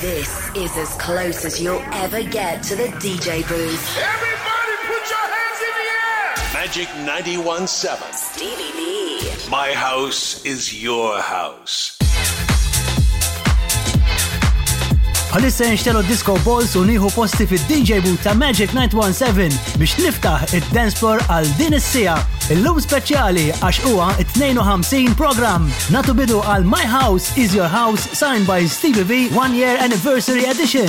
This is as close as you'll ever get to the DJ booth. Everybody put your hands in the air! Magic 91.7. Stevie B. My house is your house. Għalissa nxtelu Disco Balls u nieħu posti fi dj boot ta' Magic 917 biex niftaħ id-dance floor għal din is-sija. Il-lum speċjali għax huwa 52 program. Natu bidu għal My House is Your House signed by Stevie V One Year Anniversary Edition.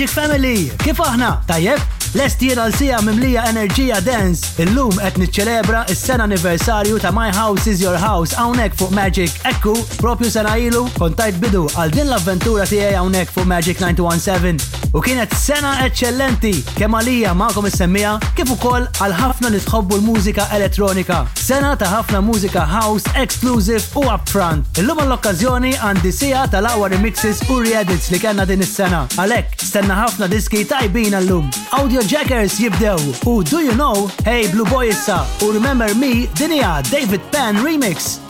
Magic Family. Kif aħna? Tajjeb? Lest jiral sija mimlija enerġija dance. Illum qed niċċelebra s-sena anniversarju ta' My House is Your House hawnhekk fuq Magic Ekku propju sena ilu kontajt bidu għal din l-avventura tiegħi hawnhekk fuq Magic 917. U kienet sena eccellenti kemm għalija magħkom is-semmija kif ukoll għal ħafna nitħobbu l-mużika elettronika. Sena ta' ħafna mużika house exclusive u upfront. Illum l-okkażjoni għandi sija tal-awwa remixes u re-edits li kellna din is-sena. Għalhekk stenna ħafna diski tajbin għallum. Audio Radio Jackers jibdew u Do You Know? Hey Blue Boy issa u Remember Me dinija David Penn Remix.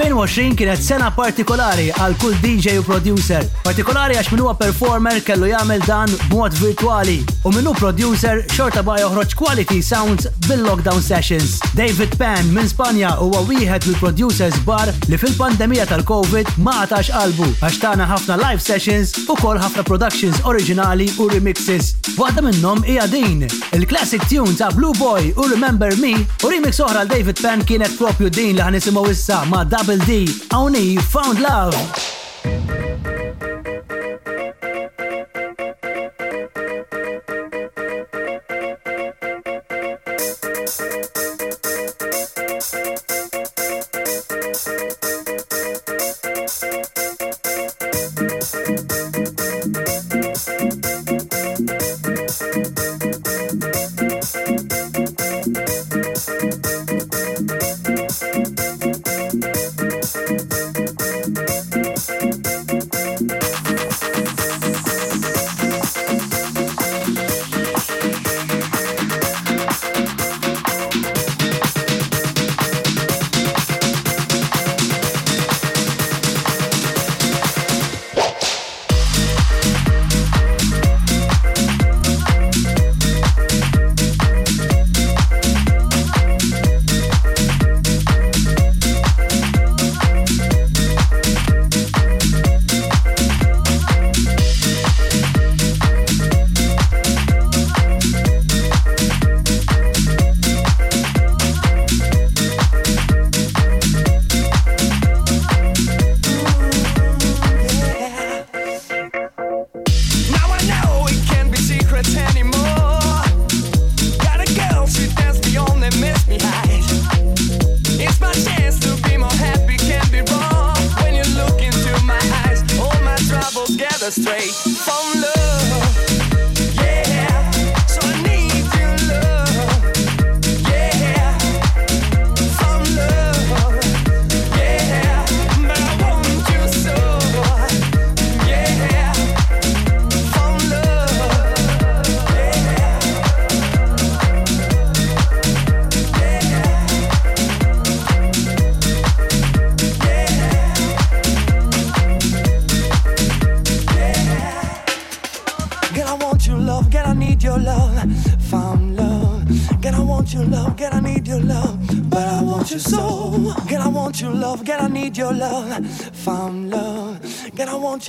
2020 kienet sena partikolari għal kull DJ u producer. Partikolari għax minnu performer kellu jagħmel dan b'mod virtuali u minnu producer xorta baj joħroġ quality sounds bil-lockdown sessions. David Pan minn Spanja huwa wieħed mill-producers bar li fil-pandemija tal-COVID ma għatax qalbu għax tana ħafna live sessions u kol ħafna productions originali u remixes. Waħda minnhom hija din, il-classic tune ta' Blue Boy u Remember Me u remix oħra l David Pan kienet propju din li ħanisimgħu issa ma' Double D, only found love.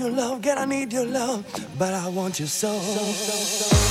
your love, girl, I need your love, but I want you so. so, so, so.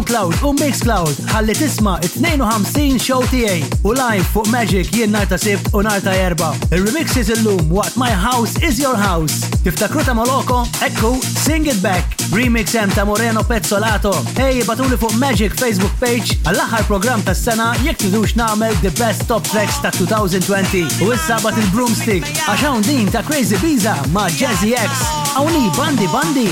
SoundCloud u Mixcloud ħalli tisma' 52 show tiegħi u live fuq Magic jien narta ta' sibt u narta erba. Il-remixes illum What My House is Your House. Tiftakru ta' Moloko? ekku Sing It Back. Remix hemm ta' Moreno Pezzolato. Ej, batuli fuq Magic Facebook page għall-aħħar program ta' sena jekk tidux nagħmel the best top tracks ta' 2020 u issa bat il-broomstick għax din ta' Crazy Biza ma' Jazzy X. Awni bandi bandi.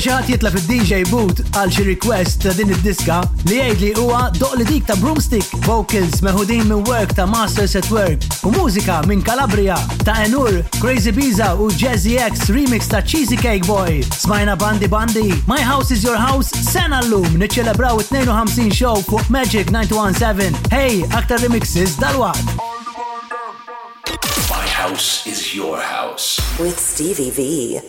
xaħat jitla fid-DJ boot għal xi request ta' din id-diska li jgħidli huwa doq li dik ta' Broomstick, vocals meħudin minn work ta' Masters at Work u mużika minn Calabria ta' Enur, Crazy Biza u Jazzy X remix ta' Cheesy Cake Boy. Smajna Bandi Bandi, My House is Your House sena l-lum niċċelebraw 52 show fuq Magic 917. Hey, aktar remixes dal-waqt. My house is your house. With Stevie V.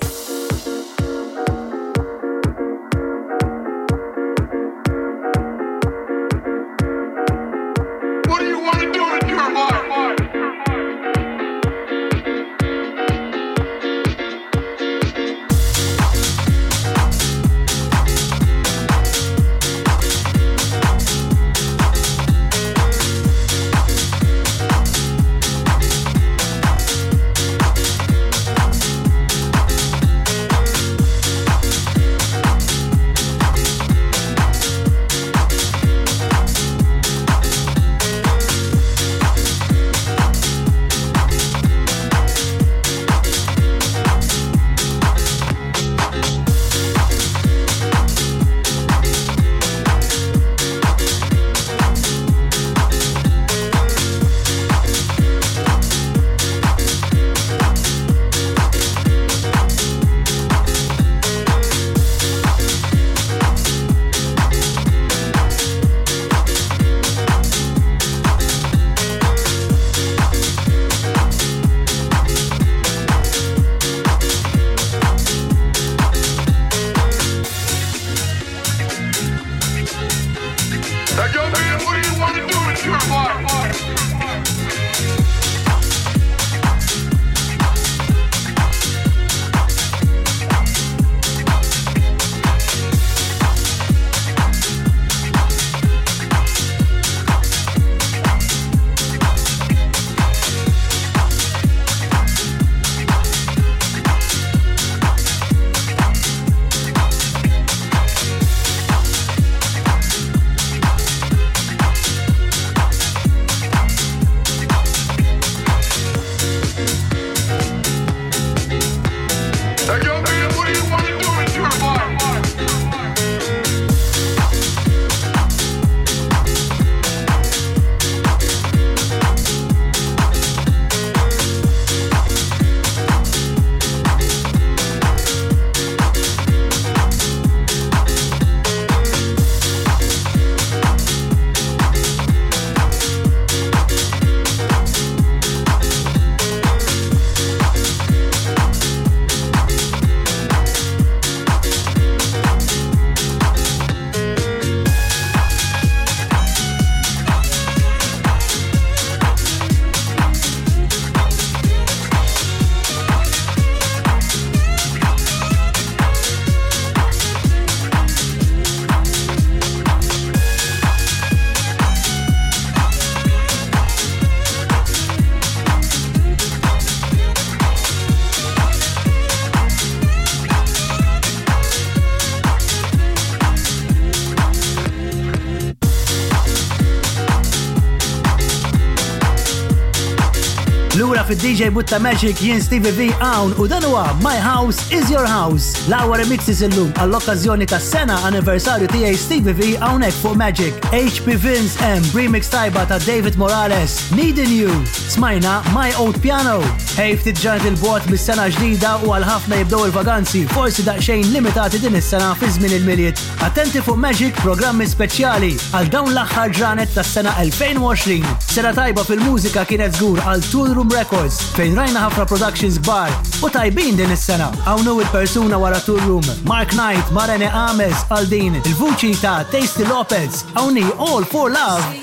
fid-DJ Butta Magic jien Stevie V Awn u dan huwa My House is Your House. L-awar remixes illum għall-okkażjoni ta' sena anniversarju tiegħi Stevie V hawnhekk fuq Magic. HP Vince M remix tajba ta' David Morales. needin you smajna My Old Piano. Hej ftit ġanet il-bot mis-sena ġdida u għal-ħafna jibdow il-vaganzi, forsi daqsxejn limitati din is-sena fi żmien il-miliet. Attenti fuq Magic programmi speċjali għal dawn l-aħħar ġranet tas-sena 2020. Sena tajba fil-mużika kienet żgur għal Tool Room Records fejn rajna ħafna productions bar u tajbin din is-sena. Hawnhu il-persuna wara Tool Room, Mark Knight, Marene Ames, Aldin, din, il-vuċi ta' Tasty Lopez, hawnni All for Love.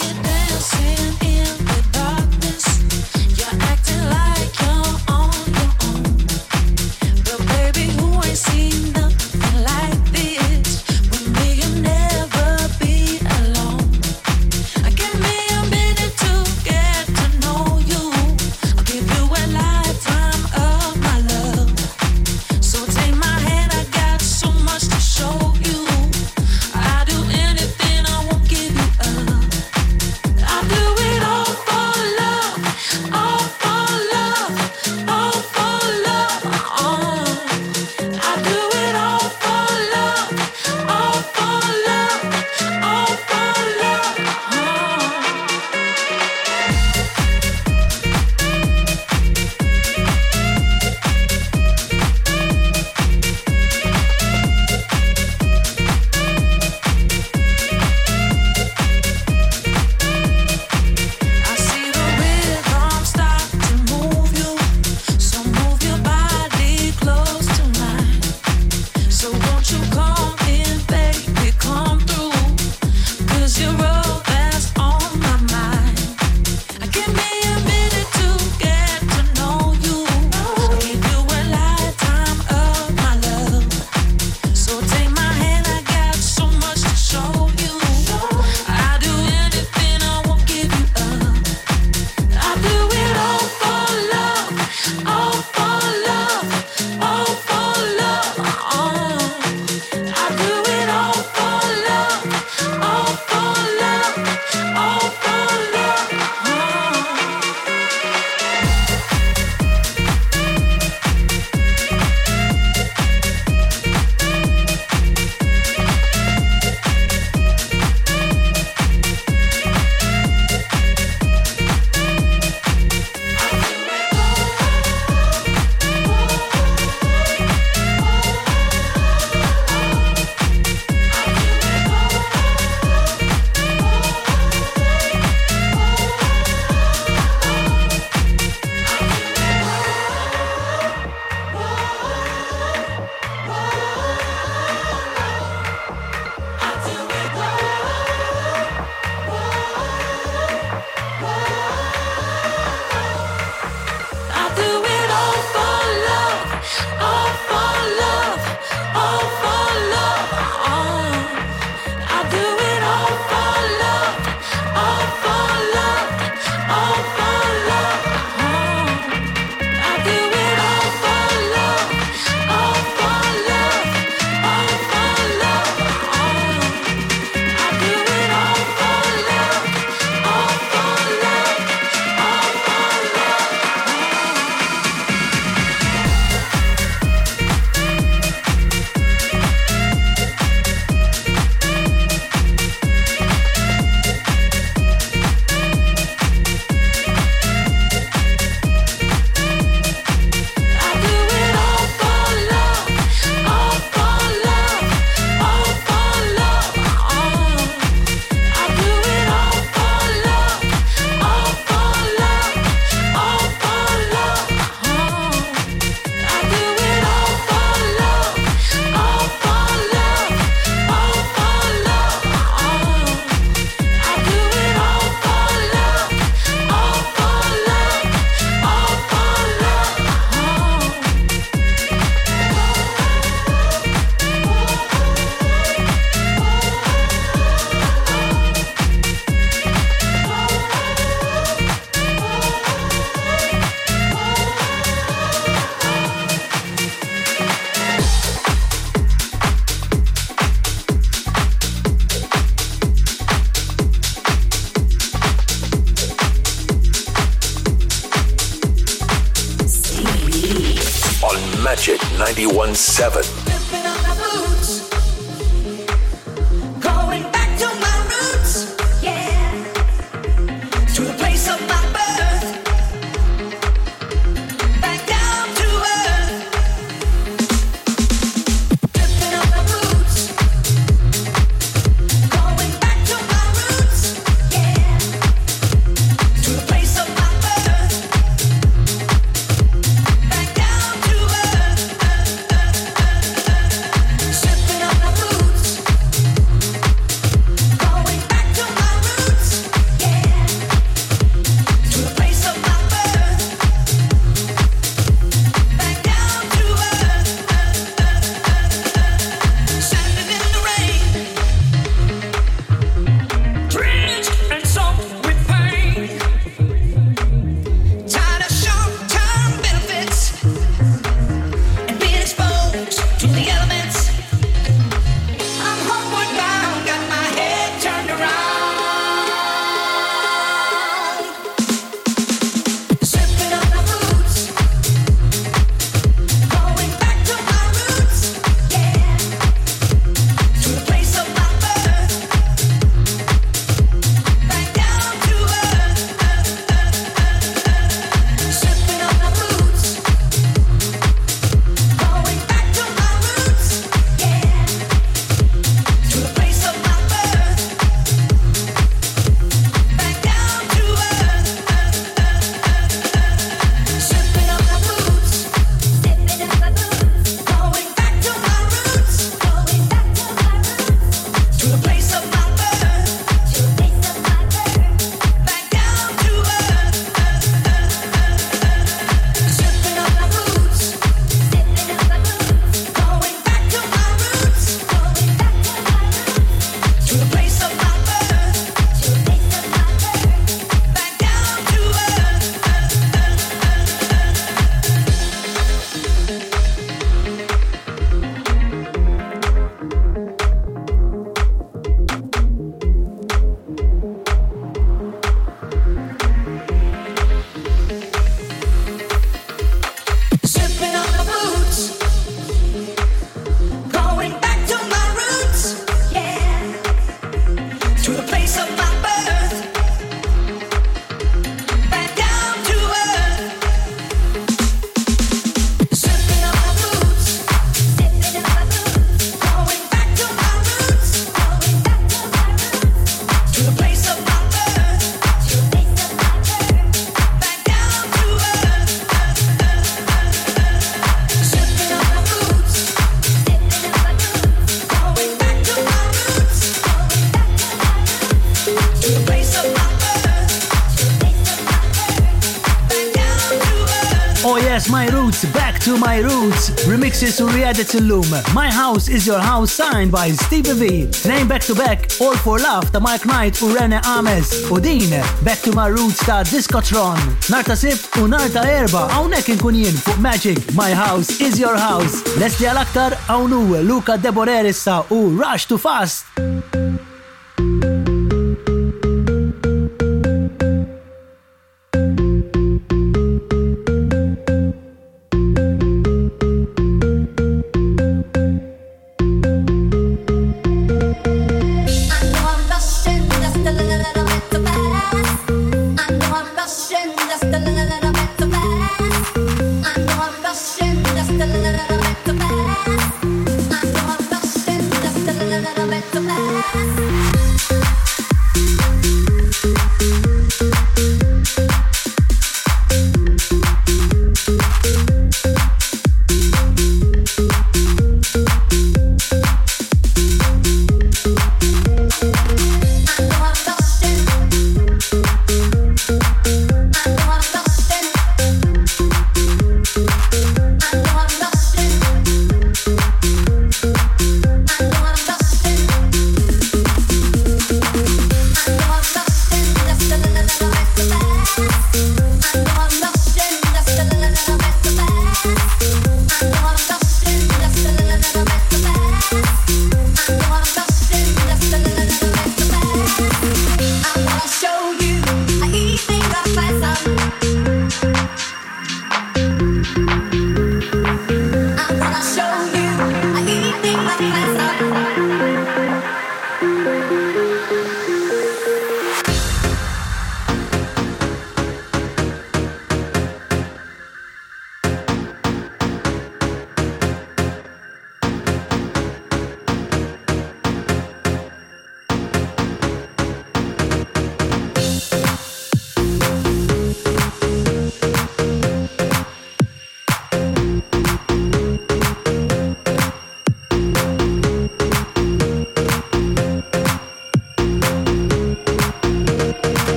My Roots, Back to My Roots, remixes u re-edits illum. My House is Your House signed by Stevie V, Name Back to Back, All for Love ta' Mike Knight u Rene Ames, u din Back to My Roots ta' Discotron. Narta sift u narta erba hawnhekk inkun jien fuq Magic, My House is Your House. Leslie Alaktar, hawn Luca Deboreris u Rush to Fast.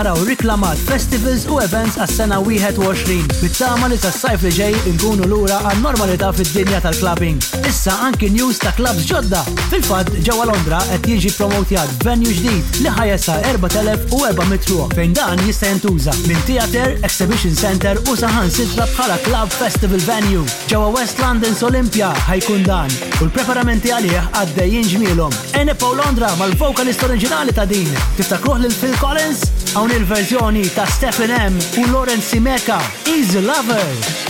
naraw riklamat festivals u events għas-sena 21 bit sama li tas-sajf li ġej inkunu lura għan-normalità fid-dinja tal-clubbing. Issa anki news ta' clubs ġodda. Fil-fatt ġewwa Londra qed jiġi promotjat venue ġdid li ħajesa 4400 ruħ fejn dan jista' jintuża minn theater, exhibition center u saħan sitra bħala club festival venue. Ġewwa West London's Olympia ħajkun dan u l-preparamenti għalih għaddejjin ġmielhom. Ene Londra mal-vokalist oriġinali ta' din. Tiftakruh lil Phil Collins? Hawn il-verżjoni ta' Stephen M u Lawrence Simeka, Easy Lover.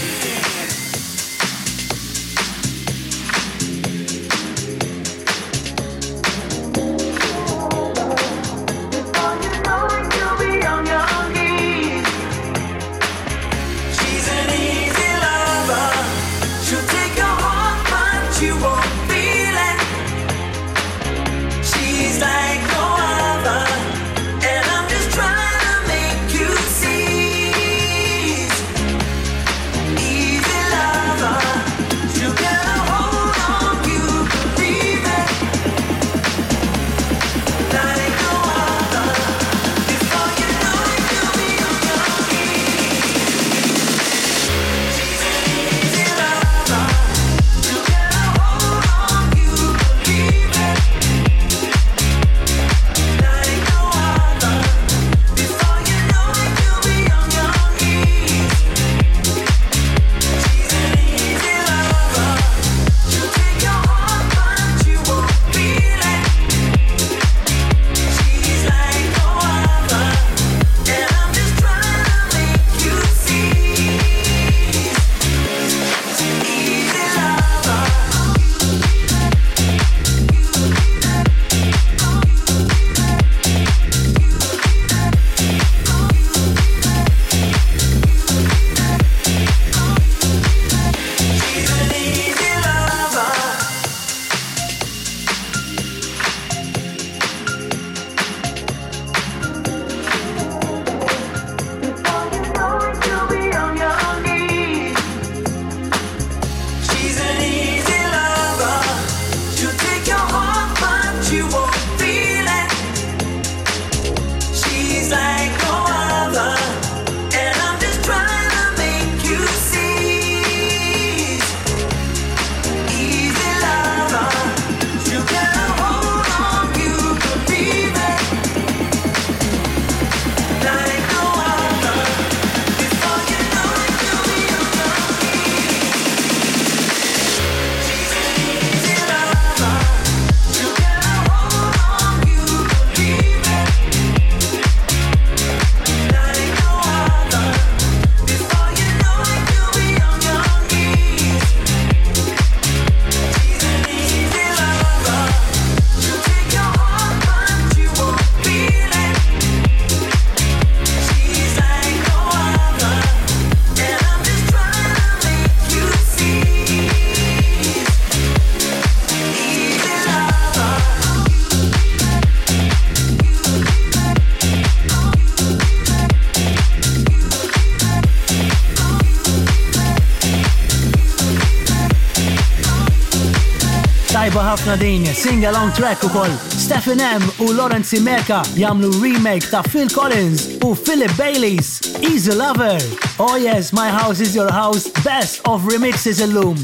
tajba ħafna din, sing along track U ukoll. Stephen M u Lawrence Meka jagħmlu remake ta' Phil Collins u Philip Baileys, Easy Lover. Oh yes, my house is your house, best of remixes illum.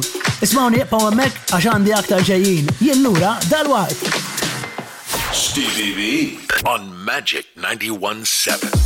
Ismawni jibqaw hemmhekk għax għandi aktar ġejjin. Jien lura dal-waqt. Stevie B on Magic 917.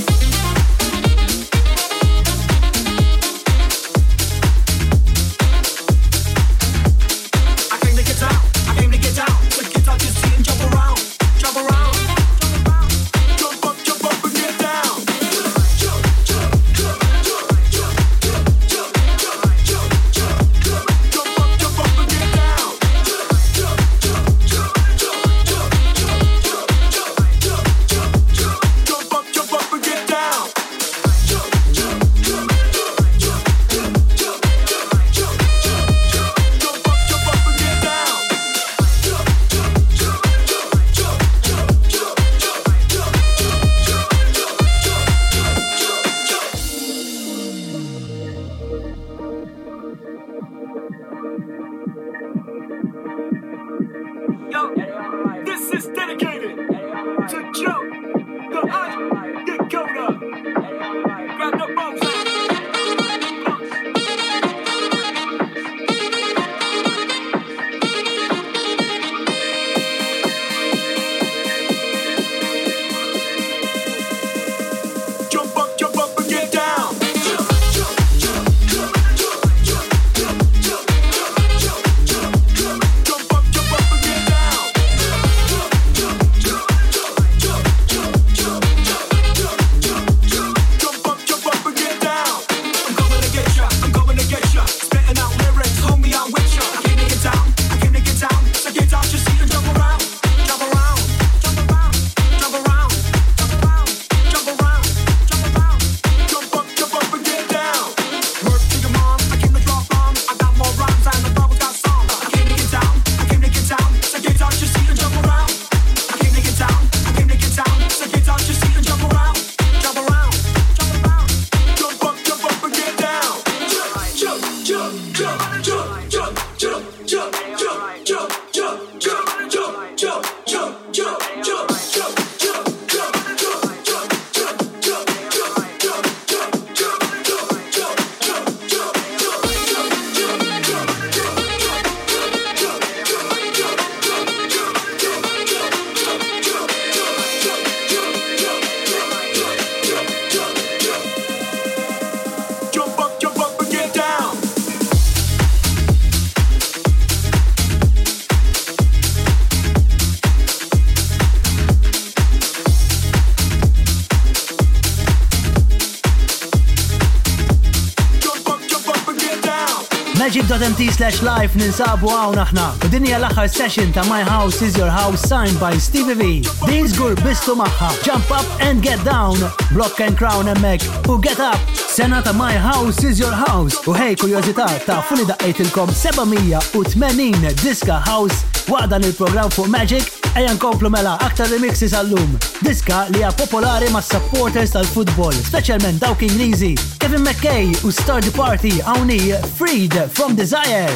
Magic.mt slash live ninsabu għaw naħna. U dinja l-axar session ta' My House is Your House signed by Stevie V. Din zgur bistu maħħa. Jump up and get down. Block and crown and emmek. U get up. Sena ta' My House is Your House. U hej kurjozita ta' funi daqqejtilkom 780 diska house waqdan il-program fuq Magic Ejan komplu mela aktar remixes għallum. Diska li hija popolari ma' supporters tal-futbol, specialment dawk Ingliżi. Kevin McKay u Star Party għawni Freed from Desire.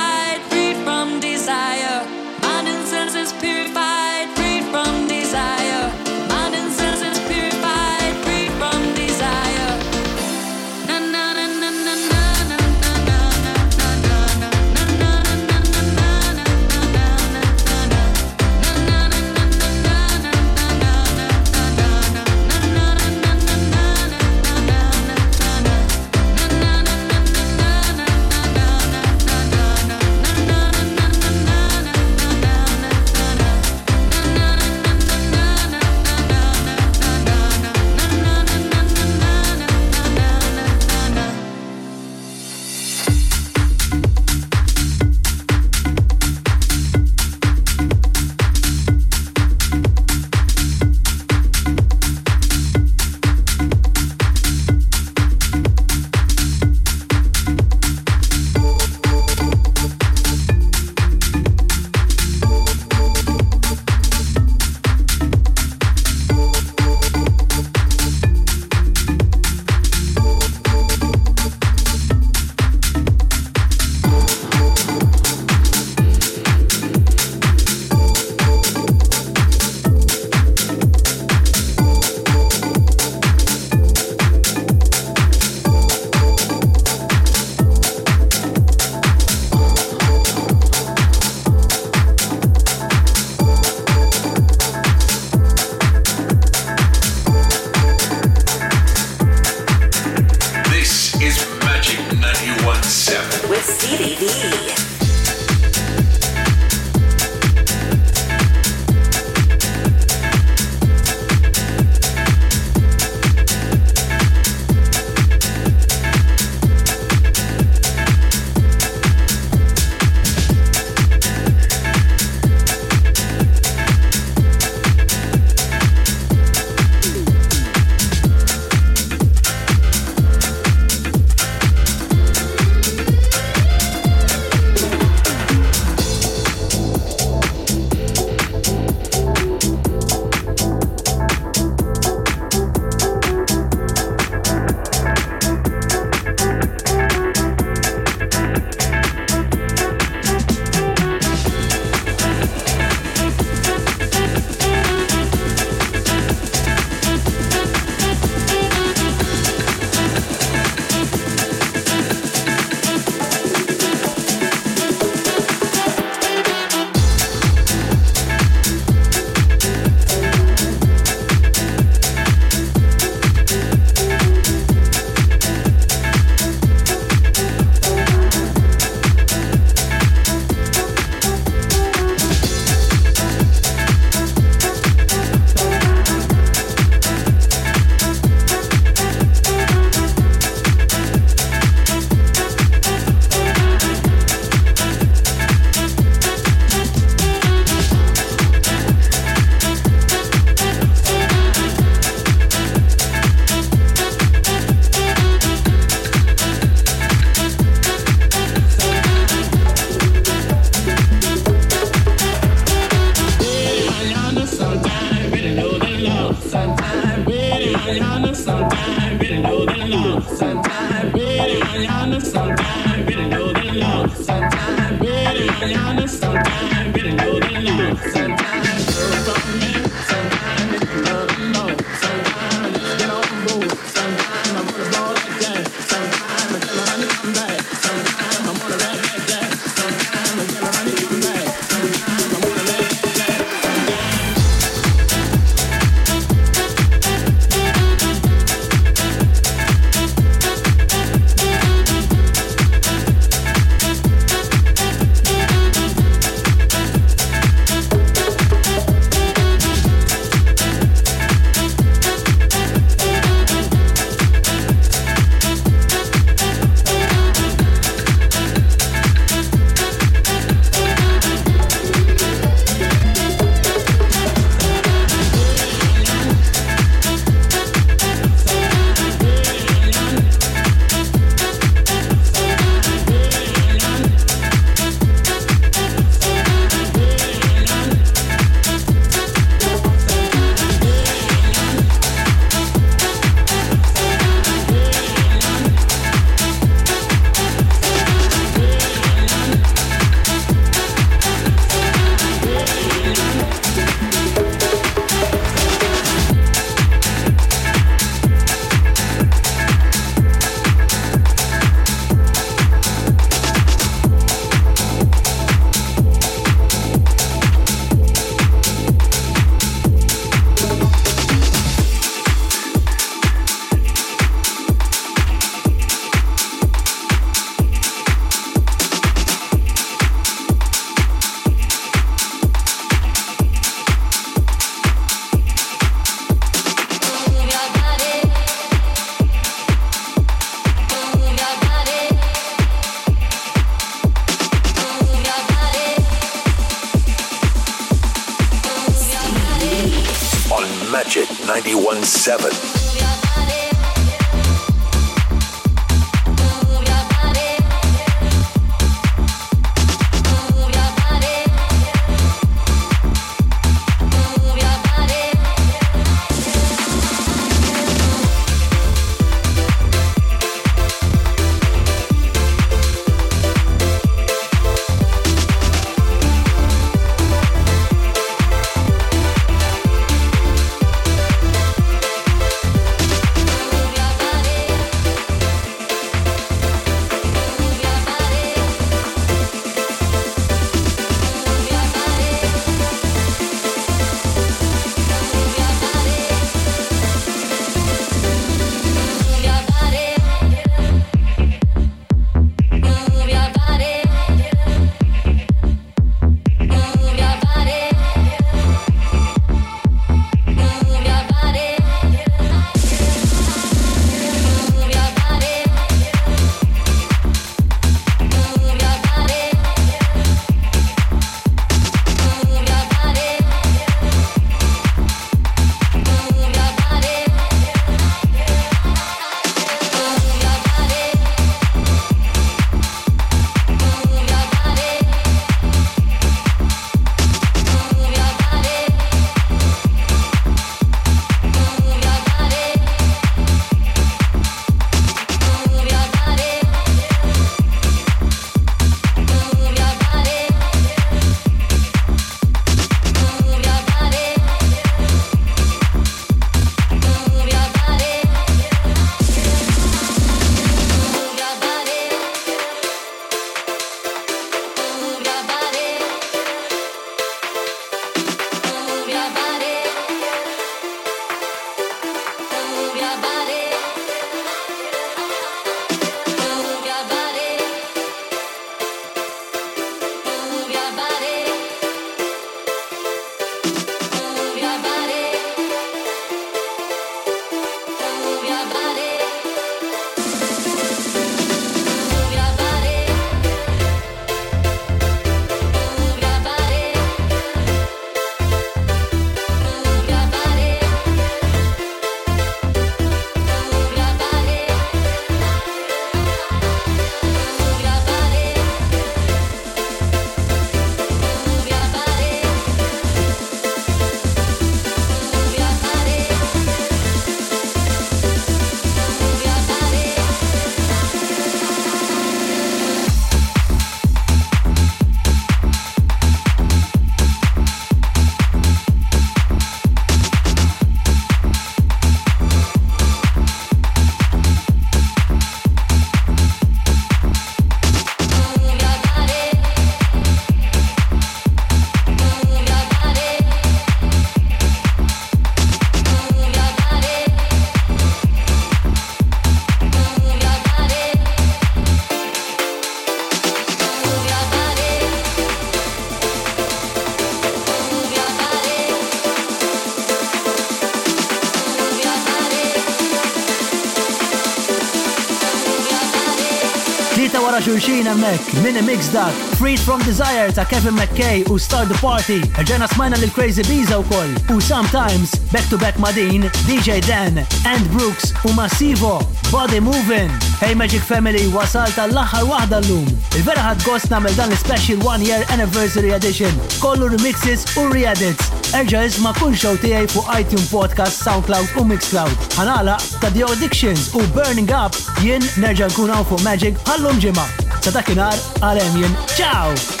Back, Mini Mix Duck, Freed from Desire ta' Kevin McKay u Start the Party, ġena smajna lil Crazy Bees u koll, u Sometimes, Back to Back Madin, DJ Dan, and Brooks u Massivo, Body Moving. Hey Magic Family, wasal tal l-axar wahda l-lum. Il-vera ħad gost namel dan l-Special One Year Anniversary Edition, kollu remixes u re-edits. Erġa isma kun show tijaj fu iTunes Podcast, SoundCloud u Mixcloud. Ħanala ta' The Addictions u Burning Up jien nerġa' nkun fu Magic ħallum ġimgħa ta' dakinar għal Ciao!